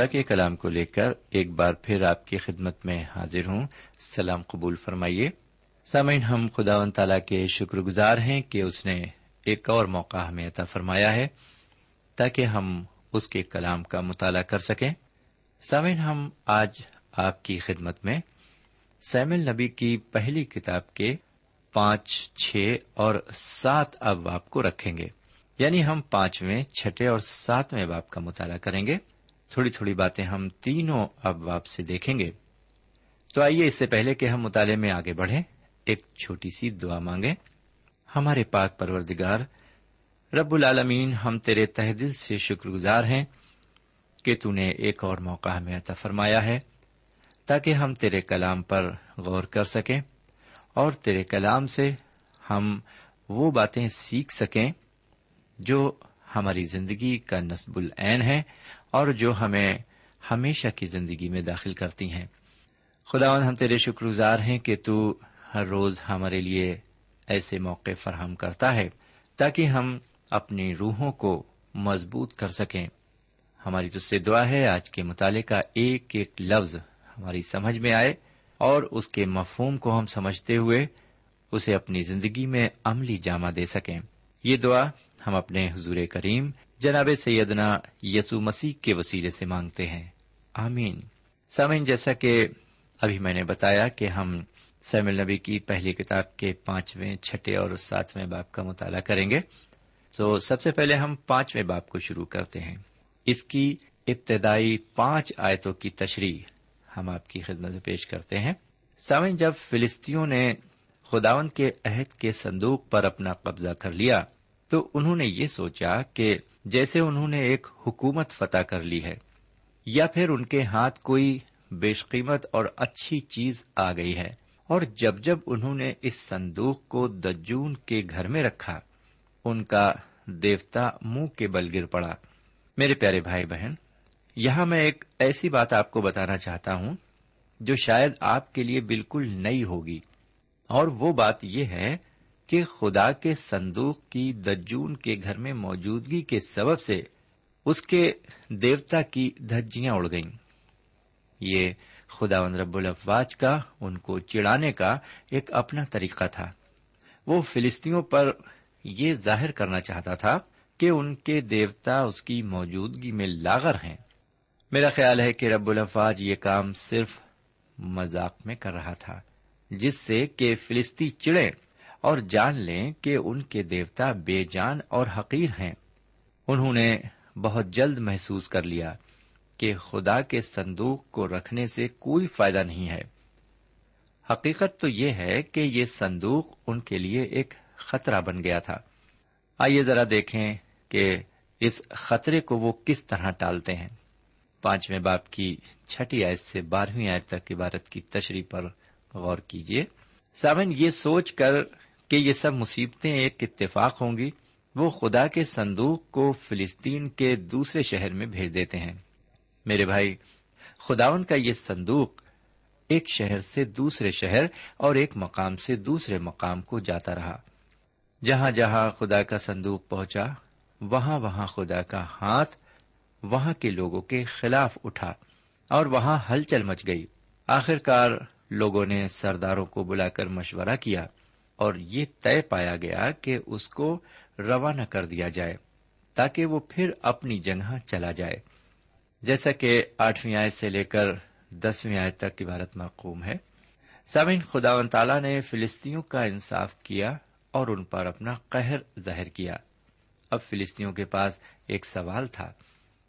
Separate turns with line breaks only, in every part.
خدا کے کلام کو لے کر ایک بار پھر آپ کی خدمت میں حاضر ہوں۔ سلام قبول فرمائیے۔ سامعین، ہم خدا و تعالی کے شکر گزار ہیں کہ اس نے ایک اور موقع ہمیں عطا فرمایا ہے تاکہ ہم اس کے کلام کا مطالعہ کر سکیں۔ سامعین، ہم آج آپ کی خدمت میں سیمل نبی کی پہلی کتاب کے پانچ، چھ اور سات ابواب کو رکھیں گے۔ یعنی ہم پانچویں، چھٹے اور ساتویں باپ کا مطالعہ کریں گے۔ تھوڑی تھوڑی باتیں ہم تینوں ابواب سے دیکھیں گے۔ تو آئیے اس سے پہلے کہ ہم مطالعے میں آگے بڑھیں۔ ایک چھوٹی سی دعا مانگیں۔ ہمارے پاک پروردگار، رب العالمین، ہم تیرے تہ دل سے شکر گزار ہیں کہ تو نے ایک اور موقع ہمیں عطا فرمایا ہے تاکہ ہم تیرے کلام پر غور کر سکیں اور تیرے کلام سے ہم وہ باتیں سیکھ سکیں جو ہماری زندگی کا نصب العین ہے اور جو ہمیں ہمیشہ کی زندگی میں داخل کرتی ہیں۔ خدا ہم تیرے شکر گزار ہیں کہ تو ہر روز ہمارے لیے ایسے موقع فراہم کرتا ہے تاکہ ہم اپنی روحوں کو مضبوط کر سکیں۔ ہماری تج سے دعا ہے، آج کے مطالعے کا ایک ایک لفظ ہماری سمجھ میں آئے اور اس کے مفہوم کو ہم سمجھتے ہوئے اسے اپنی زندگی میں عملی جامہ دے سکیں۔ یہ دعا ہم اپنے حضور کریم جناب سیدنا یسو مسیح کے وسیلے سے مانگتے ہیں۔ آمین۔ سامعین، جیسا کہ ابھی میں نے بتایا کہ ہم سیم النبی کی پہلی کتاب کے پانچویں، چھٹے اور ساتویں باپ کا مطالعہ کریں گے۔ تو سب سے پہلے ہم پانچویں باپ کو شروع کرتے ہیں۔ اس کی ابتدائی پانچ آیتوں کی تشریح ہم آپ کی خدمت میں پیش کرتے ہیں۔ سامعین، جب فلسطینوں نے خداون کے عہد کے صندوق پر اپنا قبضہ کر لیا، تو انہوں نے یہ سوچا کہ جیسے انہوں نے ایک حکومت فتح کر لی ہے، یا پھر ان کے ہاتھ کوئی بیش قیمت اور اچھی چیز آ گئی ہے۔ اور جب جب انہوں نے اس صندوق کو دجون کے گھر میں رکھا، ان کا دیوتا منہ کے بل گر پڑا۔ میرے پیارے بھائی بہن، یہاں میں ایک ایسی بات آپ کو بتانا چاہتا ہوں جو شاید آپ کے لیے بالکل نئی ہوگی۔ اور وہ بات یہ ہے کہ خدا کے صندوق کی دجون کے گھر میں موجودگی کے سبب سے اس کے دیوتا کی دھجیاں اڑ گئیں۔ یہ خدا رب الافواج کا، ان کو چڑانے کا ایک اپنا طریقہ تھا۔ وہ فلسطینوں پر یہ ظاہر کرنا چاہتا تھا کہ ان کے دیوتا اس کی موجودگی میں لاغر ہیں۔ میرا خیال ہے کہ رب الافواج یہ کام صرف مذاق میں کر رہا تھا، جس سے کہ فلسطی چڑے اور جان لیں کہ ان کے دیوتا بے جان اور حقیر ہیں۔ انہوں نے بہت جلد محسوس کر لیا کہ خدا کے صندوق کو رکھنے سے کوئی فائدہ نہیں ہے۔ حقیقت تو یہ ہے کہ یہ صندوق ان کے لیے ایک خطرہ بن گیا تھا۔ آئیے ذرا دیکھیں کہ اس خطرے کو وہ کس طرح ٹالتے ہیں۔ پانچویں باپ کی چھٹی آیت سے بارہویں آیت تک عبارت کی تشریح پر غور کیجیے۔ سامن یہ سوچ کر کہ یہ سب مصیبتیں ایک اتفاق ہوں گی، وہ خدا کے صندوق کو فلسطین کے دوسرے شہر میں بھیج دیتے ہیں۔ میرے بھائی خداون کا یہ صندوق ایک شہر سے دوسرے شہر اور ایک مقام سے دوسرے مقام کو جاتا رہا۔ جہاں جہاں خدا کا صندوق پہنچا، وہاں وہاں خدا کا ہاتھ وہاں کے لوگوں کے خلاف اٹھا اور وہاں ہلچل مچ گئی۔ آخرکار لوگوں نے سرداروں کو بلا کر مشورہ کیا۔ اور یہ طے پایا گیا کہ اس کو روانہ کر دیا جائے تاکہ وہ پھر اپنی جگہ چلا جائے۔ جیسا کہ آٹھویں آیت سے لے کر دسویں آیت تک عبارت معقوم ہے۔ سامعین، خدا و تعالیٰ نے فلسطینوں کا انصاف کیا اور ان پر اپنا قہر ظاہر کیا۔ اب فلسطینوں کے پاس ایک سوال تھا،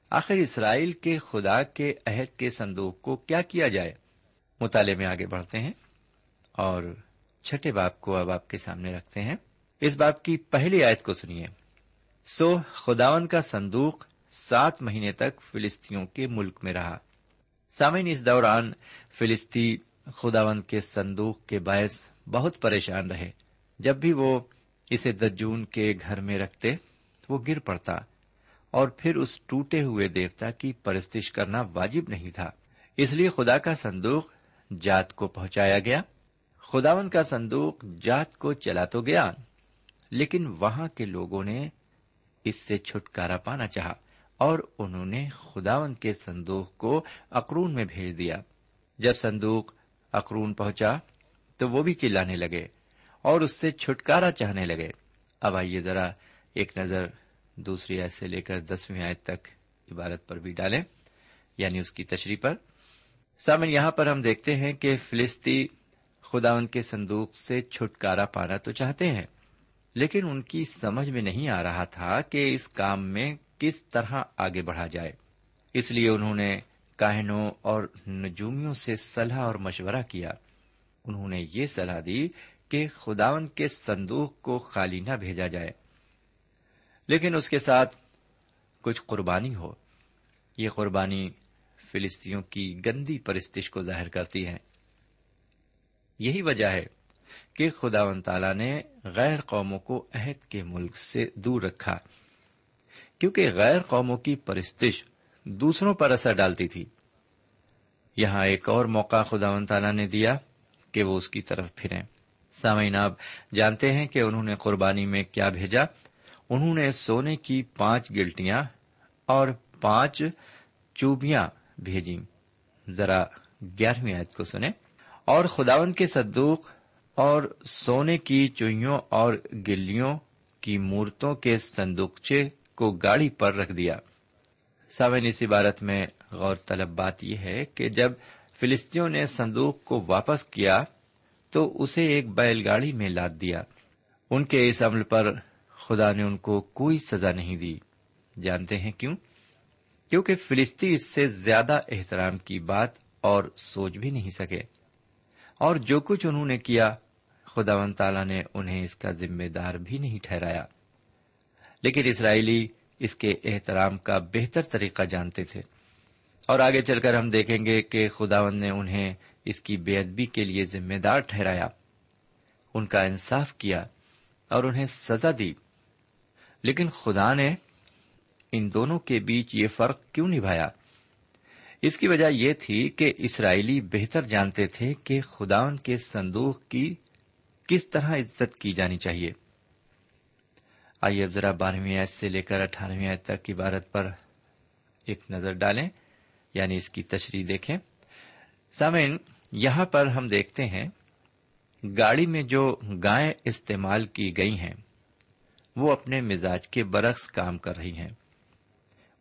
آخر اسرائیل کے خدا کے عہد کے صندوق کو کیا کیا جائے؟ مطالعے میں آگے بڑھتے ہیں۔ اور چھٹے باپ کو اب آپ کے سامنے رکھتے ہیں۔ اس باپ کی پہلی آیت کو سنیے۔ سو خداون کا صندوق سات مہینے تک فلسطینوں کے ملک میں رہا۔ سامعین، اس دوران فلسطی خداون کے صندوق کے باعث بہت پریشان رہے۔ جب بھی وہ اسے دجون کے گھر میں رکھتے، وہ گر پڑتا اور پھر اس ٹوٹے ہوئے دیوتا کی پرستش کرنا واجب نہیں تھا۔ اس لیے خدا کا صندوق جات کو پہنچایا گیا۔ خداون کا صندوق جات کو چلا تو گیا، لیکن وہاں کے لوگوں نے اس سے چھٹکارا پانا چاہا اور انہوں نے خداون کے صندوق کو اقرون میں بھیج دیا۔ جب صندوق اقرون پہنچا تو وہ بھی چلانے لگے اور اس سے چھٹکارا چاہنے لگے۔ اب آئیے ذرا ایک نظر دوسری آیت سے لے کر دسویں آیت تک عبارت پر بھی ڈالیں یعنی اس کی تشریح پر۔ سامن یہاں پر ہم دیکھتے ہیں کہ فلسطی خدا ان کے صندوق سے چھٹکارا پانا تو چاہتے ہیں، لیکن ان کی سمجھ میں نہیں آ رہا تھا کہ اس کام میں کس طرح آگے بڑھا جائے۔ اس لیے انہوں نے کاہنوں اور نجومیوں سے صلاح اور مشورہ کیا۔ انہوں نے یہ صلاح دی کہ خداون کے صندوق کو خالی نہ بھیجا جائے۔ لیکن اس کے ساتھ کچھ قربانی ہو۔ یہ قربانی فلسطینوں کی گندی پرستش کو ظاہر کرتی ہے۔ یہی وجہ ہے کہ خدا و تعالی نے غیر قوموں کو عہد کے ملک سے دور رکھا، کیونکہ غیر قوموں کی پرستش دوسروں پر اثر ڈالتی تھی۔ یہاں ایک اور موقع خدا و تعالی نے دیا کہ وہ اس کی طرف پھریں۔ سامعین، آپ جانتے ہیں کہ انہوں نے قربانی میں کیا بھیجا۔ انہوں نے سونے کی پانچ گلٹیاں اور پانچ چوبیاں بھیجی ذرا گیارہویں آیت کو سنیں۔ اور خداون کے صدوق اور سونے کی چوئیوں اور گلیوں کی مورتوں کے صندوقچے کو گاڑی پر رکھ دیا۔ سامن اس عبارت میں غور طلب بات یہ ہے کہ جب فلسطینوں نے صندوق کو واپس کیا تو اسے ایک بیل گاڑی میں لاد دیا۔ ان کے اس عمل پر خدا نے ان کو کوئی سزا نہیں دی۔ جانتے ہیں کیوں؟ کیونکہ فلسطی اس سے زیادہ احترام کی بات اور سوچ بھی نہیں سکے۔ اور جو کچھ انہوں نے کیا خدا و تعالیٰ نے انہیں اس کا ذمہ دار بھی نہیں ٹھہرایا۔ لیکن اسرائیلی اس کے احترام کا بہتر طریقہ جانتے تھے۔ اور آگے چل کر ہم دیکھیں گے کہ خداون نے انہیں اس کی بے ادبی کے لیے ذمہ دار ٹھہرایا۔ ان کا انصاف کیا اور انہیں سزا دی۔ لیکن خدا نے ان دونوں کے بیچ یہ فرق کیوں نبھایا؟ اس کی وجہ یہ تھی کہ اسرائیلی بہتر جانتے تھے کہ خدا ان کے سندوق کی کس طرح عزت کی جانی چاہیے۔ آئیے اب ذرا بارہویں آیت سے لے کر اٹھارہویں آیت تک عبارت پر ایک نظر ڈالیں یعنی اس کی تشریح دیکھیں۔ سامعین، یہاں پر ہم دیکھتے ہیں، گاڑی میں جو گائیں استعمال کی گئی ہیں، وہ اپنے مزاج کے برعکس کام کر رہی ہیں۔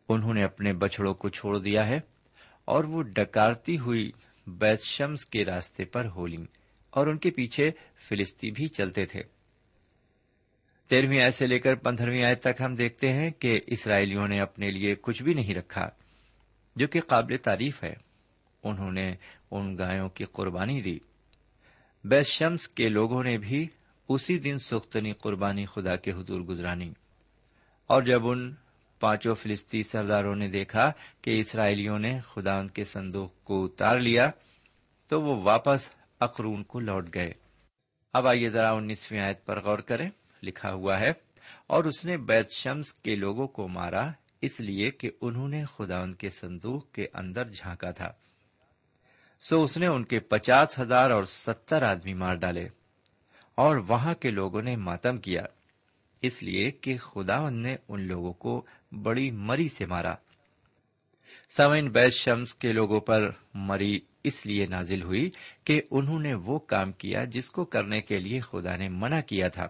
انہوں نے اپنے بچڑوں کو چھوڑ دیا ہے۔ اور وہ ڈکارتی ہوئی بیت شمس کے راستے پر ہولی اور ان کے پیچھے فلسطی بھی چلتے تھے۔ تیرہویں آئے سے لے کر پندرہویں آئے تک ہم دیکھتے ہیں کہ اسرائیلیوں نے اپنے لیے کچھ بھی نہیں رکھا، جو کہ قابل تعریف ہے۔ انہوں نے ان گایوں کی قربانی دی۔ بیت شمس کے لوگوں نے بھی اسی دن سختنی قربانی خدا کے حضور گزرانی۔ اور جب ان پانچوں فلسطی سرداروں نے دیکھا کہ اسرائیلیوں نے خدا ان کے سندوق کو اتار لیا تو وہ واپس اخرون کو لوٹ گئے۔ اب آئیے ذرا انیسویں آیت پر غور کریں۔ لکھا ہوا ہے، اور اس نے بیت شمس کے لوگوں کو مارا، اس لیے کہ انہوں نے خدا ان کے سندوق کے اندر جھانکا تھا۔ سو اس نے ان کے پچاس ہزار اور ستر آدمی مار ڈالے، اور وہاں کے لوگوں نے ماتم کیا۔ اس لیے کہ خدا ان نے ان لوگوں کو بڑی مری سے مارا۔ سوئن بیت شمس کے لوگوں پر مری اس لیے نازل ہوئی کہ انہوں نے وہ کام کیا جس کو کرنے کے لیے خدا نے منع کیا تھا۔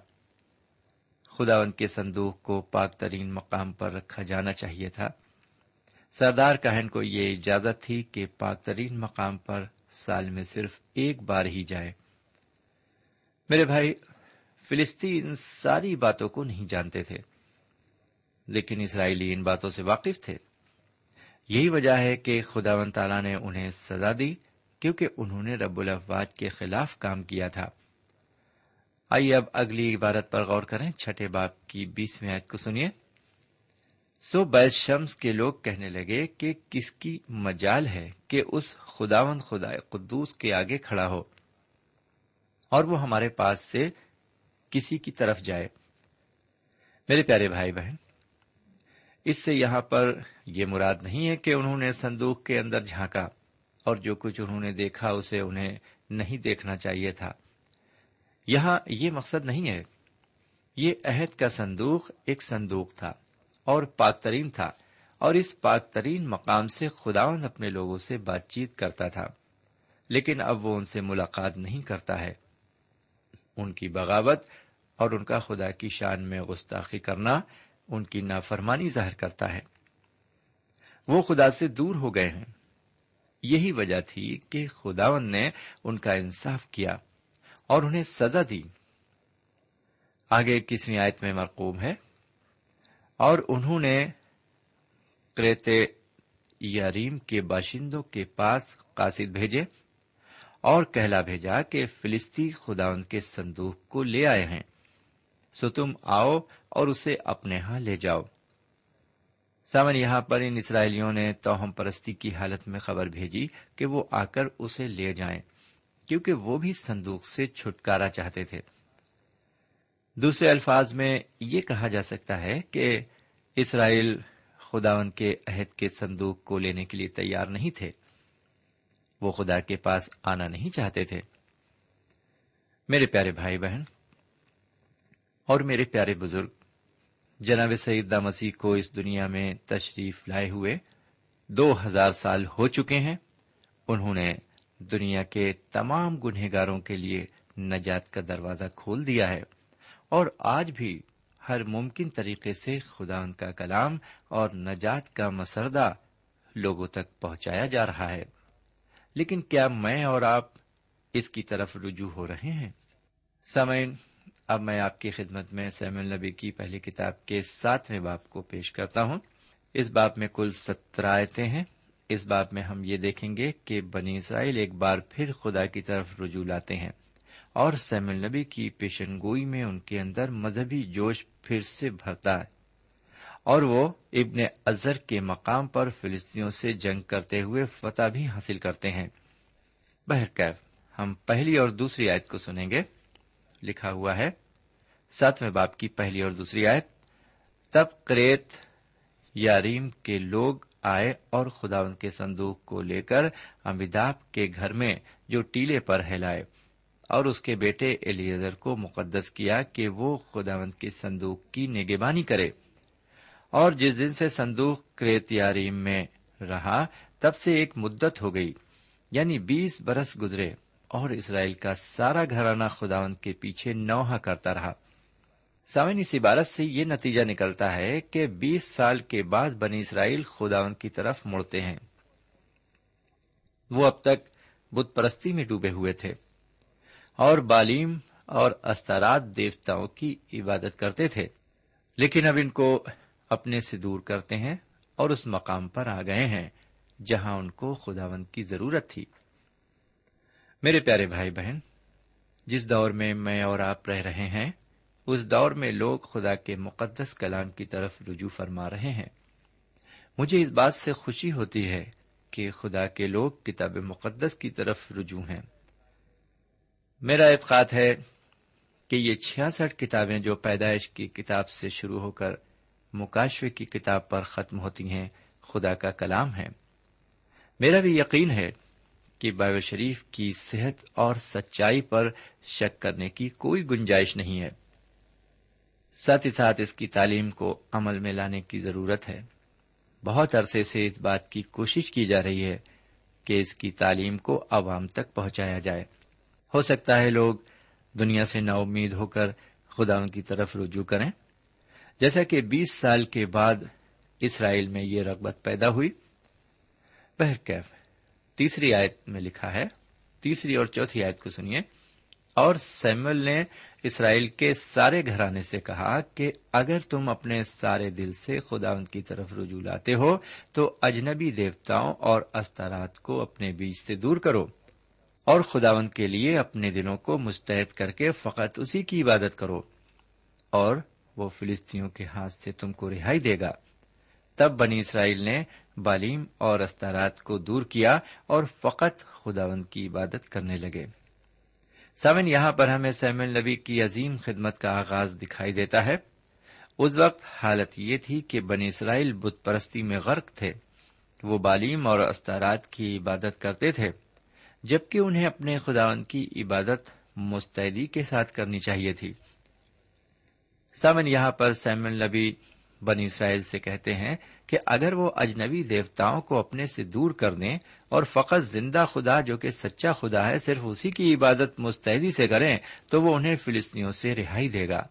خدا ان کے سندوق کو پاک ترین مقام پر رکھا جانا چاہیے تھا۔ سردار کہن کو یہ اجازت تھی کہ پاک ترین مقام پر سال میں صرف ایک بار ہی جائے۔ میرے بھائی، فلسطین ساری باتوں کو نہیں جانتے تھے۔ لیکن اسرائیلی ان باتوں سے واقف تھے۔ یہی وجہ ہے کہ خداون تعالیٰ نے انہیں سزا دی کیونکہ انہوں نے رب الافواج کے خلاف کام کیا تھا۔ آئیے اب اگلی عبارت پر غور کریں، چھٹے باپ کی بیسویں آیت کو سنیے۔ سو بیس شمس کے لوگ کہنے لگے کہ کس کی مجال ہے کہ اس خداون خدا قدوس کے آگے کھڑا ہو اور وہ ہمارے پاس سے کسی کی طرف جائے۔ میرے پیارے بھائی بہن اس سے یہاں پر یہ مراد نہیں ہے کہ انہوں نے صندوق کے اندر جھانکا اور جو کچھ انہوں نے دیکھا اسے انہیں نہیں دیکھنا چاہیے تھا۔ یہاں یہ مقصد نہیں ہے۔ یہ عہد کا صندوق ایک صندوق تھا اور پاک ترین تھا اور اس پاک ترین مقام سے خداون اپنے لوگوں سے بات چیت کرتا تھا۔ لیکن اب وہ ان سے ملاقات نہیں کرتا ہے۔ ان کی بغاوت اور ان کا خدا کی شان میں گستاخی کرنا ان کی نافرمانی ظاہر کرتا ہے۔ وہ خدا سے دور ہو گئے ہیں۔ یہی وجہ تھی کہ خداون نے ان کا انصاف کیا اور انہیں سزا دی۔ آگے کسویں آیت میں مرقوم ہے۔ اور انہوں نے کریتے یاریم کے باشندوں کے پاس قاصد بھیجے اور کہلا بھیجا کہ فلسطی خداون کے صندوق کو لے آئے ہیں۔ سو تم آؤ اور اسے اپنے ہاں لے جاؤ۔ سامن، یہاں پر ان اسرائیلیوں نے توہم پرستی کی حالت میں خبر بھیجی کہ وہ آ کر اسے لے جائیں، کیونکہ وہ بھی صندوق سے چھٹکارا چاہتے تھے۔ دوسرے الفاظ میں یہ کہا جا سکتا ہے کہ اسرائیل خداون کے عہد کے صندوق کو لینے کے لیے تیار نہیں تھے۔ وہ خدا کے پاس آنا نہیں چاہتے تھے۔ میرے پیارے بھائی بہن اور میرے پیارے بزرگ جناب سعید مسیح کو اس دنیا میں تشریف لائے ہوئے دو ہزار سال ہو چکے ہیں۔ انہوں نے دنیا کے تمام گنہگاروں کے لیے نجات کا دروازہ کھول دیا ہے۔ اور آج بھی ہر ممکن طریقے سے خدا ان کا کلام اور نجات کا مسردہ لوگوں تک پہنچایا جا رہا ہے۔ لیکن کیا میں اور آپ اس کی طرف رجوع ہو رہے ہیں؟ سمعین اب میں آپ کی خدمت میں سیم النبی کی پہلی کتاب کے ساتویں باپ کو پیش کرتا ہوں۔ اس باپ میں کل سترہ آیتیں ہیں۔ اس بات میں ہم یہ دیکھیں گے کہ بنی اسرائیل ایک بار پھر خدا کی طرف رجوع لاتے ہیں اور سیم النبی کی پیشن گوئی میں ان کے اندر مذہبی جوش پھر سے بھرتا ہے۔ اور وہ ابن ازر کے مقام پر فلسطینوں سے جنگ کرتے ہوئے فتح بھی حاصل کرتے ہیں۔ بہرکیف، ہم پہلی اور دوسری آیت کو سنیں گے۔ لکھا ہوا ہے۔ ساتویں باپ کی پہلی اور دوسری آیت۔ تب کریت یاریم کے لوگ آئے اور خدا ان کے صندوق کو لے کر امیداب کے گھر میں جو ٹیلے پر ہلائے اور اس کے بیٹے ایلیزر کو مقدس کیا کہ وہ خداوند کے صندوق کی نگبانی کرے۔ اور جس دن سے صندوق کریت یاریم میں رہا، تب سے ایک مدت ہو گئی یعنی بیس برس گزرے۔ اور اسرائیل کا سارا گھرانہ خداوند کے پیچھے نوحہ کرتا رہا۔ سامن اس عبارت سے یہ نتیجہ نکلتا ہے کہ بیس سال کے بعد بنی اسرائیل خداون کی طرف مڑتے ہیں۔ وہ اب تک بت پرستی میں ڈوبے ہوئے تھے اور بالیم اور استارات دیوتاؤں کی عبادت کرتے تھے۔ لیکن اب ان کو اپنے سے دور کرتے ہیں اور اس مقام پر آ گئے ہیں جہاں ان کو خداون کی ضرورت تھی۔ میرے پیارے بھائی بہن، جس دور میں میں اور آپ رہ رہے ہیں، اس دور میں لوگ خدا کے مقدس کلام کی طرف رجوع فرما رہے ہیں۔ مجھے اس بات سے خوشی ہوتی ہے کہ خدا کے لوگ کتاب مقدس کی طرف رجوع ہیں۔ میرا اعتقاد ہے کہ یہ چھیاسٹھ کتابیں جو پیدائش کی کتاب سے شروع ہو کر مکاشوے کی کتاب پر ختم ہوتی ہیں، خدا کا کلام ہے۔ میرا بھی یقین ہے کہ بائبل شریف کی صحت اور سچائی پر شک کرنے کی کوئی گنجائش نہیں ہے۔ ساتھ ہی ساتھ اس کی تعلیم کو عمل میں لانے کی ضرورت ہے۔ بہت عرصے سے اس بات کی کوشش کی جا رہی ہے کہ اس کی تعلیم کو عوام تک پہنچایا جائے۔ ہو سکتا ہے لوگ دنیا سے نا امید ہو کر خدا ان کی طرف رجوع کریں۔ جیسا کہ بیس سال کے بعد اسرائیل میں یہ رغبت پیدا ہوئی۔ بہرکیف۔ تیسری آیت میں لکھا ہے، تیسری اور چوتھی آیت کو سنیے۔ اور سیمل نے اسرائیل کے سارے گھرانے سے کہا کہ اگر تم اپنے سارے دل سے خدا ان کی طرف رجوع لاتے ہو، تو اجنبی دیوتاؤں اور استارات کو اپنے بیچ سے دور کرو۔ اور خداون کے لیے اپنے دنوں کو مستعد کر کے فقط اسی کی عبادت کرو۔ اور وہ فلسطینوں کے ہاتھ سے تم کو رہائی دے گا۔ تب بنی اسرائیل نے بالیم اور استارات کو دور کیا اور فقط خداون کی عبادت کرنے لگے۔ سمن یہاں پر ہمیں سیم النبی کی عظیم خدمت کا آغاز دکھائی دیتا ہے۔ اس وقت حالت یہ تھی کہ بنی اسرائیل بت پرستی میں غرق تھے۔ وہ بالیم اور استارات کی عبادت کرتے تھے، جبکہ انہیں اپنے خداون کی عبادت مستعدی کے ساتھ کرنی چاہیے تھی۔ سامن، یہاں پر سیم النبی بنی اسرائیل سے کہتے ہیں کہ اگر وہ اجنبی دیوتاؤں کو اپنے سے دور کر دیں اور فقط زندہ خدا جو کہ سچا خدا ہے صرف اسی کی عبادت مستعدی سے کریں، تو وہ انہیں فلسطینوں سے رہائی دے گا۔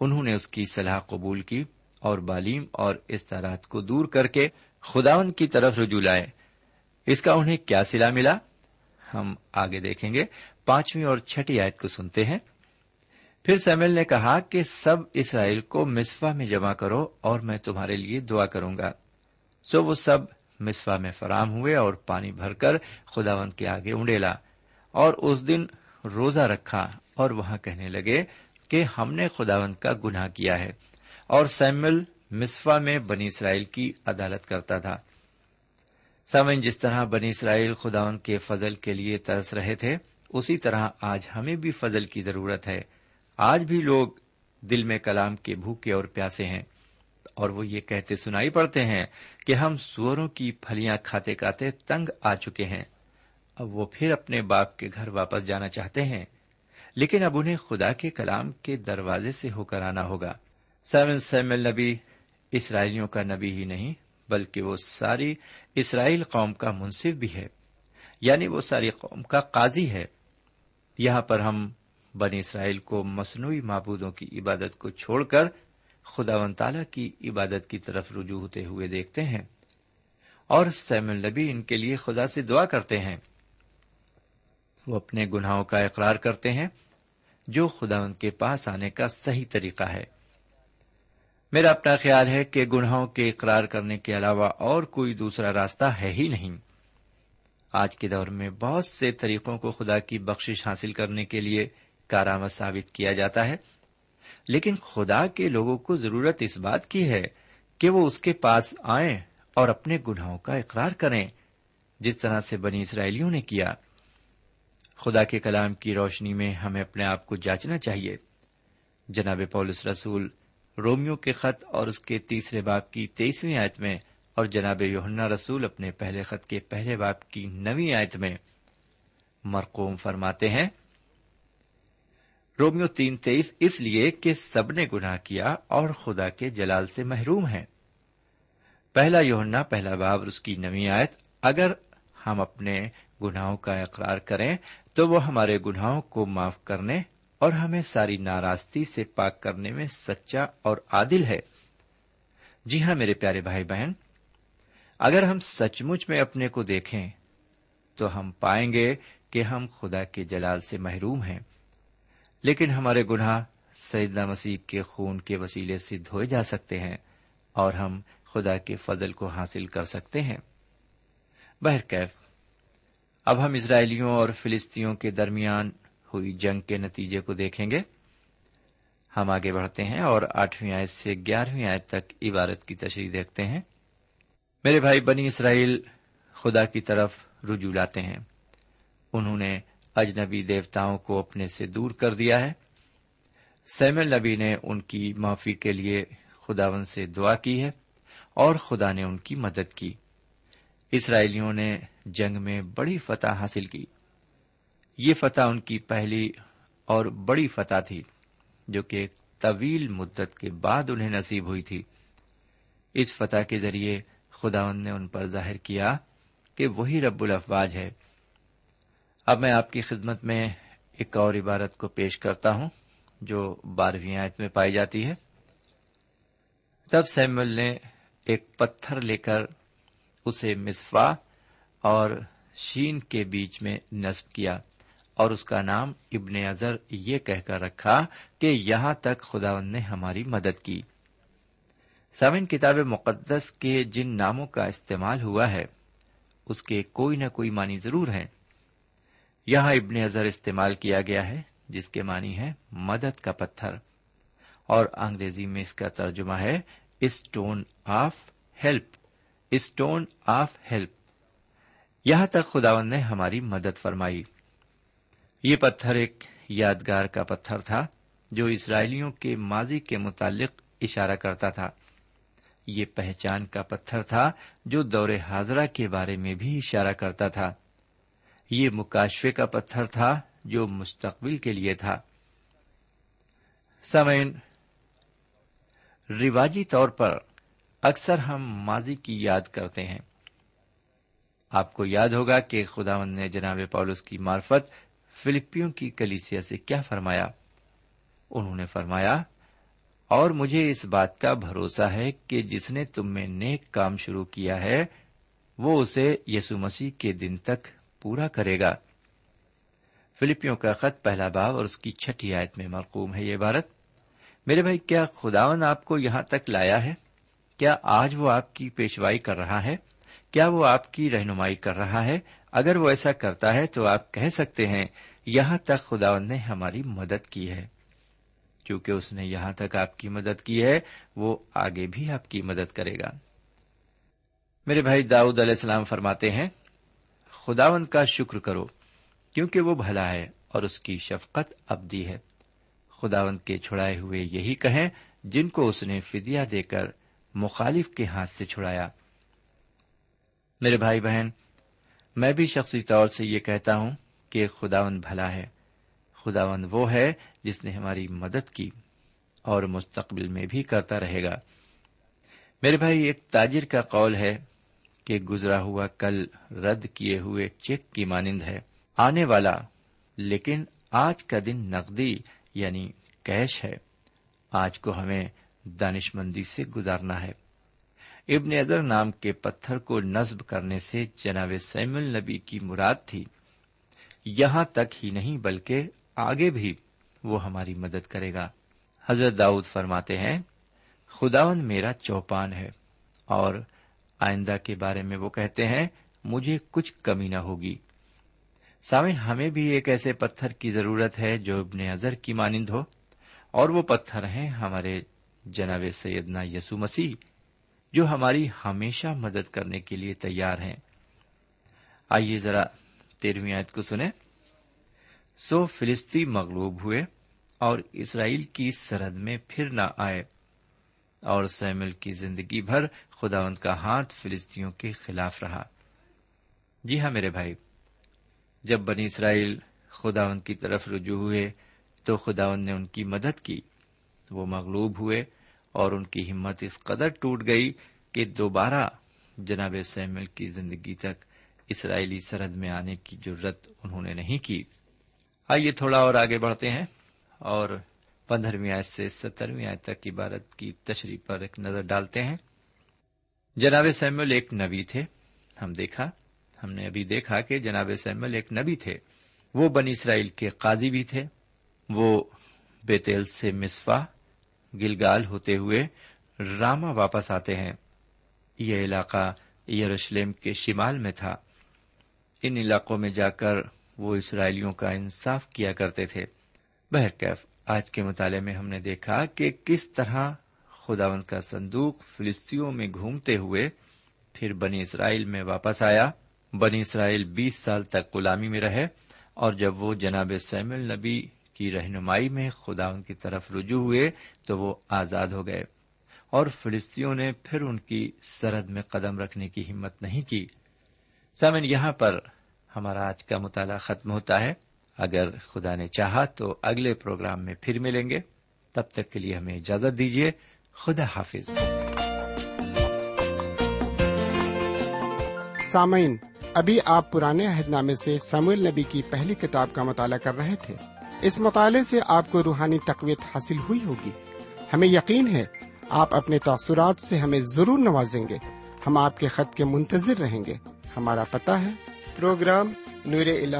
انہوں نے اس کی صلاح قبول کی اور بالیم اور استارات کو دور کر کے خداون کی طرف رجوع لائے۔ اس کا انہیں کیا سلا ملا؟ ہم آگے دیکھیں گے۔ پانچویں اور چھٹی آیت کو سنتے ہیں۔ پھر سیمل نے کہا کہ سب اسرائیل کو مسفا میں جمع کرو اور میں تمہارے لیے دعا کروں گا۔ سو وہ سب مسفا میں فراہم ہوئے اور پانی بھر کر خداوند کے آگے اونڈیلا اور اس دن روزہ رکھا اور وہاں کہنے لگے کہ ہم نے خداوند کا گناہ کیا ہے اور سیمل مسفا میں بنی اسرائیل کی عدالت کرتا تھا۔ سامن جس طرح بنی اسرائیل خداون کے فضل کے لیے ترس رہے تھے، اسی طرح آج ہمیں بھی فضل کی ضرورت ہے۔ آج بھی لوگ دل میں کلام کے بھوکے اور پیاسے ہیں اور وہ یہ کہتے سنائی پڑتے ہیں کہ ہم سوروں کی پھلیاں کھاتے کھاتے تنگ آ چکے ہیں۔ اب وہ پھر اپنے باپ کے گھر واپس جانا چاہتے ہیں۔ لیکن اب انہیں خدا کے کلام کے دروازے سے ہو کر آنا ہوگا۔ سیون سیمل نبی اسرائیلیوں کا نبی ہی نہیں، بلکہ وہ ساری اسرائیل قوم کا منصف بھی ہے۔ یعنی وہ ساری قوم کا قاضی ہے۔ یہاں پر ہم بنی اسرائیل کو مصنوعی معبودوں کی عبادت کو چھوڑ کر خدا و تعالی کی عبادت کی طرف رجوع ہوتے ہوئے دیکھتے ہیں اور سیم النبی ان کے لیے خدا سے دعا کرتے ہیں۔ وہ اپنے گناہوں کا اقرار کرتے ہیں، جو خدا ان کے پاس آنے کا صحیح طریقہ ہے۔ میرا اپنا خیال ہے کہ گناہوں کے اقرار کرنے کے علاوہ اور کوئی دوسرا راستہ ہے ہی نہیں۔ آج کے دور میں بہت سے طریقوں کو خدا کی بخشش حاصل کرنے کے لیے کارآمد ثابت کیا جاتا ہے۔ لیکن خدا کے لوگوں کو ضرورت اس بات کی ہے کہ وہ اس کے پاس آئیں اور اپنے گناہوں کا اقرار کریں، جس طرح سے بنی اسرائیلیوں نے کیا۔ خدا کے کلام کی روشنی میں ہمیں اپنے آپ کو جانچنا چاہیے۔ جناب پولس رسول رومیو کے خط اور اس کے تیسرے باپ کی تیئیسویں آیت میں اور جناب یوہنا رسول اپنے پہلے خط کے پہلے باپ کی نویں آیت میں مرقوم فرماتے ہیں رومیو تین تیئیس اس لیے کہ سب نے گناہ کیا اور خدا کے جلال سے محروم ہیں۔ پہلا یوہنا پہلا باب اس کی نویں آیت۔ اگر ہم اپنے گناہوں کا اقرار کریں تو وہ ہمارے گناہوں کو معاف کرنے اور ہمیں ساری ناراستی سے پاک کرنے میں سچا اور عادل ہے۔ جی ہاں میرے پیارے بھائی بہن، اگر ہم سچ مچ میں اپنے کو دیکھیں تو ہم پائیں گے کہ ہم خدا کے جلال سے محروم ہیں۔ لیکن ہمارے گناہ سیدنا مسیح کے خون کے وسیلے سے دھوئے جا سکتے ہیں اور ہم خدا کے فضل کو حاصل کر سکتے ہیں۔ بہرکیف، اب ہم اسرائیلیوں اور فلسطینوں کے درمیان ہوئی جنگ کے نتیجے کو دیکھیں گے۔ ہم آگے بڑھتے ہیں اور آٹھویں آیت سے گیارہویں آیت تک عبارت کی تشریح دیکھتے ہیں۔ میرے بھائی بنی اسرائیل خدا کی طرف رجوع لاتے ہیں۔ انہوں نے اجنبی دیوتاؤں کو اپنے سے دور کر دیا ہے۔ سیمل نبی نے ان کی معافی کے لیے خداون سے دعا کی ہے اور خدا نے ان کی مدد کی۔ اسرائیلیوں نے جنگ میں بڑی فتح حاصل کی۔ یہ فتح ان کی پہلی اور بڑی فتح تھی، جو کہ ایک طویل مدت کے بعد انہیں نصیب ہوئی تھی۔ اس فتح کے ذریعے خداون نے ان پر ظاہر کیا کہ وہی رب الافواج ہے اب میں آپ کی خدمت میں ایک اور عبارت کو پیش کرتا ہوں، جو بارہویں آیت میں پائی جاتی ہے۔ تب سیمل نے ایک پتھر لے کر اسے مسفا اور شین کے بیچ میں نصب کیا اور اس کا نام ابن اظہر یہ کہہ کر رکھا کہ یہاں تک خداون نے ہماری مدد کی۔ سامن کتاب مقدس کے جن ناموں کا استعمال ہوا ہے، اس کے کوئی نہ کوئی معنی ضرور ہیں۔ یہاں ابن اظہر استعمال کیا گیا ہے، جس کے معنی ہے مدد کا پتھر۔ اور انگریزی میں اس کا ترجمہ ہے stone of help stone of help یہاں تک خداون نے ہماری مدد فرمائی۔ یہ پتھر ایک یادگار کا پتھر تھا، جو اسرائیلیوں کے ماضی کے متعلق اشارہ کرتا تھا۔ یہ پہچان کا پتھر تھا، جو دور حاضرہ کے بارے میں بھی اشارہ کرتا تھا۔ یہ مکاشفے کا پتھر تھا جو مستقبل کے لیے تھا۔ سمعین رواجی طور پر اکثر ہم ماضی کی یاد کرتے ہیں۔ آپ کو یاد ہوگا کہ خدا نے جناب پولس کی مارفت فلپیوں کی کلیسیا سے کیا فرمایا۔ انہوں نے فرمایا، اور مجھے اس بات کا بھروسہ ہے کہ جس نے تم میں نیک کام شروع کیا ہے، وہ اسے یسو مسیح کے دن تک پورا کرے گا۔ فلپیوں کا خط پہلا باب اور اس کی چھٹی آیت میں مرقوم ہے یہ عبارت۔ میرے بھائی، کیا خداون آپ کو یہاں تک لایا ہے؟ کیا آج وہ آپ کی پیشوائی کر رہا ہے؟ کیا وہ آپ کی رہنمائی کر رہا ہے؟ اگر وہ ایسا کرتا ہے تو آپ کہہ سکتے ہیں، یہاں تک خداون نے ہماری مدد کی ہے۔ کیونکہ اس نے یہاں تک آپ کی مدد کی ہے، وہ آگے بھی آپ کی مدد کرے گا۔ میرے بھائی، داؤد علیہ السلام فرماتے ہیں خداون کا شکر کرو، کیونکہ وہ بھلا ہے اور اس کی شفقت ابدی ہے۔ خداون کے چھڑائے ہوئے یہی کہیں جن کو اس نے فدیا دے کر مخالف کے ہاتھ سے چھڑایا۔ میرے بھائی بہن، میں بھی شخصی طور سے یہ کہتا ہوں کہ خداون بھلا ہے۔ خداون وہ ہے جس نے ہماری مدد کی اور مستقبل میں بھی کرتا رہے گا۔ میرے بھائی، ایک تاجر کا قول ہے کہ گزرا ہوا کل رد کیے ہوئے چیک کی مانند ہے۔ آنے والا، لیکن آج کا دن نقدی یعنی کیش ہے۔ آج کو ہمیں دانش مندی سے گزارنا ہے۔ ابن اظہر نام کے پتھر کو نصب کرنے سے جناب سیم النبی کی مراد تھی۔ یہاں تک ہی نہیں، بلکہ آگے بھی وہ ہماری مدد کرے گا۔ حضرت داؤد فرماتے ہیں خداون میرا چوپان ہے اور آئندہ کے بارے میں وہ کہتے ہیں، مجھے کچھ کمی نہ ہوگی۔ سامن ہمیں بھی ایک ایسے پتھر کی ضرورت ہے جو ابن اظہر کی مانند ہو، اور وہ پتھر ہیں ہمارے جناب سیدنا یسو مسیح، جو ہماری ہمیشہ مدد کرنے کے لیے تیار ہیں۔ آئیے ذرا تیرہویں آیت کو سنیں۔ سو فلسطی مغلوب ہوئے اور اسرائیل کی سرحد میں پھر نہ آئے، اور سیمل کی زندگی بھر خداوند کا ہاتھ فلسطینوں کے خلاف رہا۔ جی ہاں میرے بھائی، جب بنی اسرائیل خداوند کی طرف رجوع ہوئے تو خداوند نے ان کی مدد کی۔ وہ مغلوب ہوئے اور ان کی ہمت اس قدر ٹوٹ گئی کہ دوبارہ جناب سیمل کی زندگی تک اسرائیلی سرحد میں آنے کی ضرورت انہوں نے نہیں کی۔ آئیے تھوڑا اور آگے بڑھتے ہیں اور پندرہویں آیت سے سترویں آیت تک عبارت کی تشریح پر ایک نظر ڈالتے ہیں۔ جناب سیمل ایک نبی تھے۔ ہم دیکھا، ہم نے ابھی دیکھا کہ جناب سیمل ایک نبی تھے۔ وہ بنی اسرائیل کے قاضی بھی تھے۔ وہ بیتیل سے مصفا گلگال ہوتے ہوئے راما واپس آتے ہیں۔ یہ علاقہ یروشلم کے شمال میں تھا۔ ان علاقوں میں جا کر وہ اسرائیلیوں کا انصاف کیا کرتے تھے۔ بہرکیف، آج کے مطالعے میں ہم نے دیکھا کہ کس طرح خداون کا صندوق فلسطینوں میں گھومتے ہوئے پھر بنی اسرائیل میں واپس آیا۔ بنی اسرائیل بیس سال تک غلامی میں رہے اور جب وہ جناب سیمل نبی کی رہنمائی میں خدا ان کی طرف رجوع ہوئے تو وہ آزاد ہو گئے اور فلسطینوں نے پھر ان کی سرحد میں قدم رکھنے کی ہمت نہیں کی۔ سامن یہاں پر ہمارا آج کا مطالعہ ختم ہوتا ہے۔ اگر خدا نے چاہا تو اگلے پروگرام میں پھر ملیں گے۔ تب تک کے لیے ہمیں اجازت دیجیے خدا حافظ
سامعین، ابھی آپ پرانے عہد نامے سے سمول نبی کی پہلی کتاب کا مطالعہ کر رہے تھے۔ اس مطالعے سے آپ کو روحانی تقویت حاصل ہوئی ہوگی۔ ہمیں یقین ہے، آپ اپنے تاثرات سے ہمیں ضرور نوازیں گے۔ ہم آپ کے خط کے منتظر رہیں گے۔ ہمارا پتہ ہے۔ پروگرام نور ال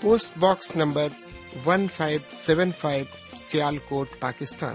post box number one five seven five Sialkot, Pakistan.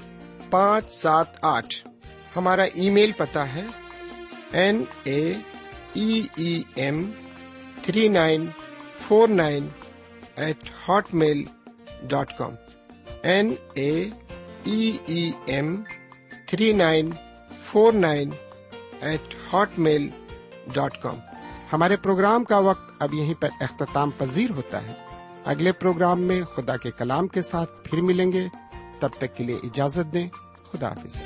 پانچ سات آٹھ۔ ہمارا ای میل پتا ہے۔ N A E M three nine four nine eight hotmail dot com. N A E M three nine four nine eight hotmail dot com. ہمارے programme کا وقت اب یہیں پر اختتام پذیر ہوتا ہے۔ اگلے پروگرام میں خدا کے کلام کے ساتھ پھر ملیں گے۔ تب تک کے لیے اجازت دیں۔ خدا حافظ۔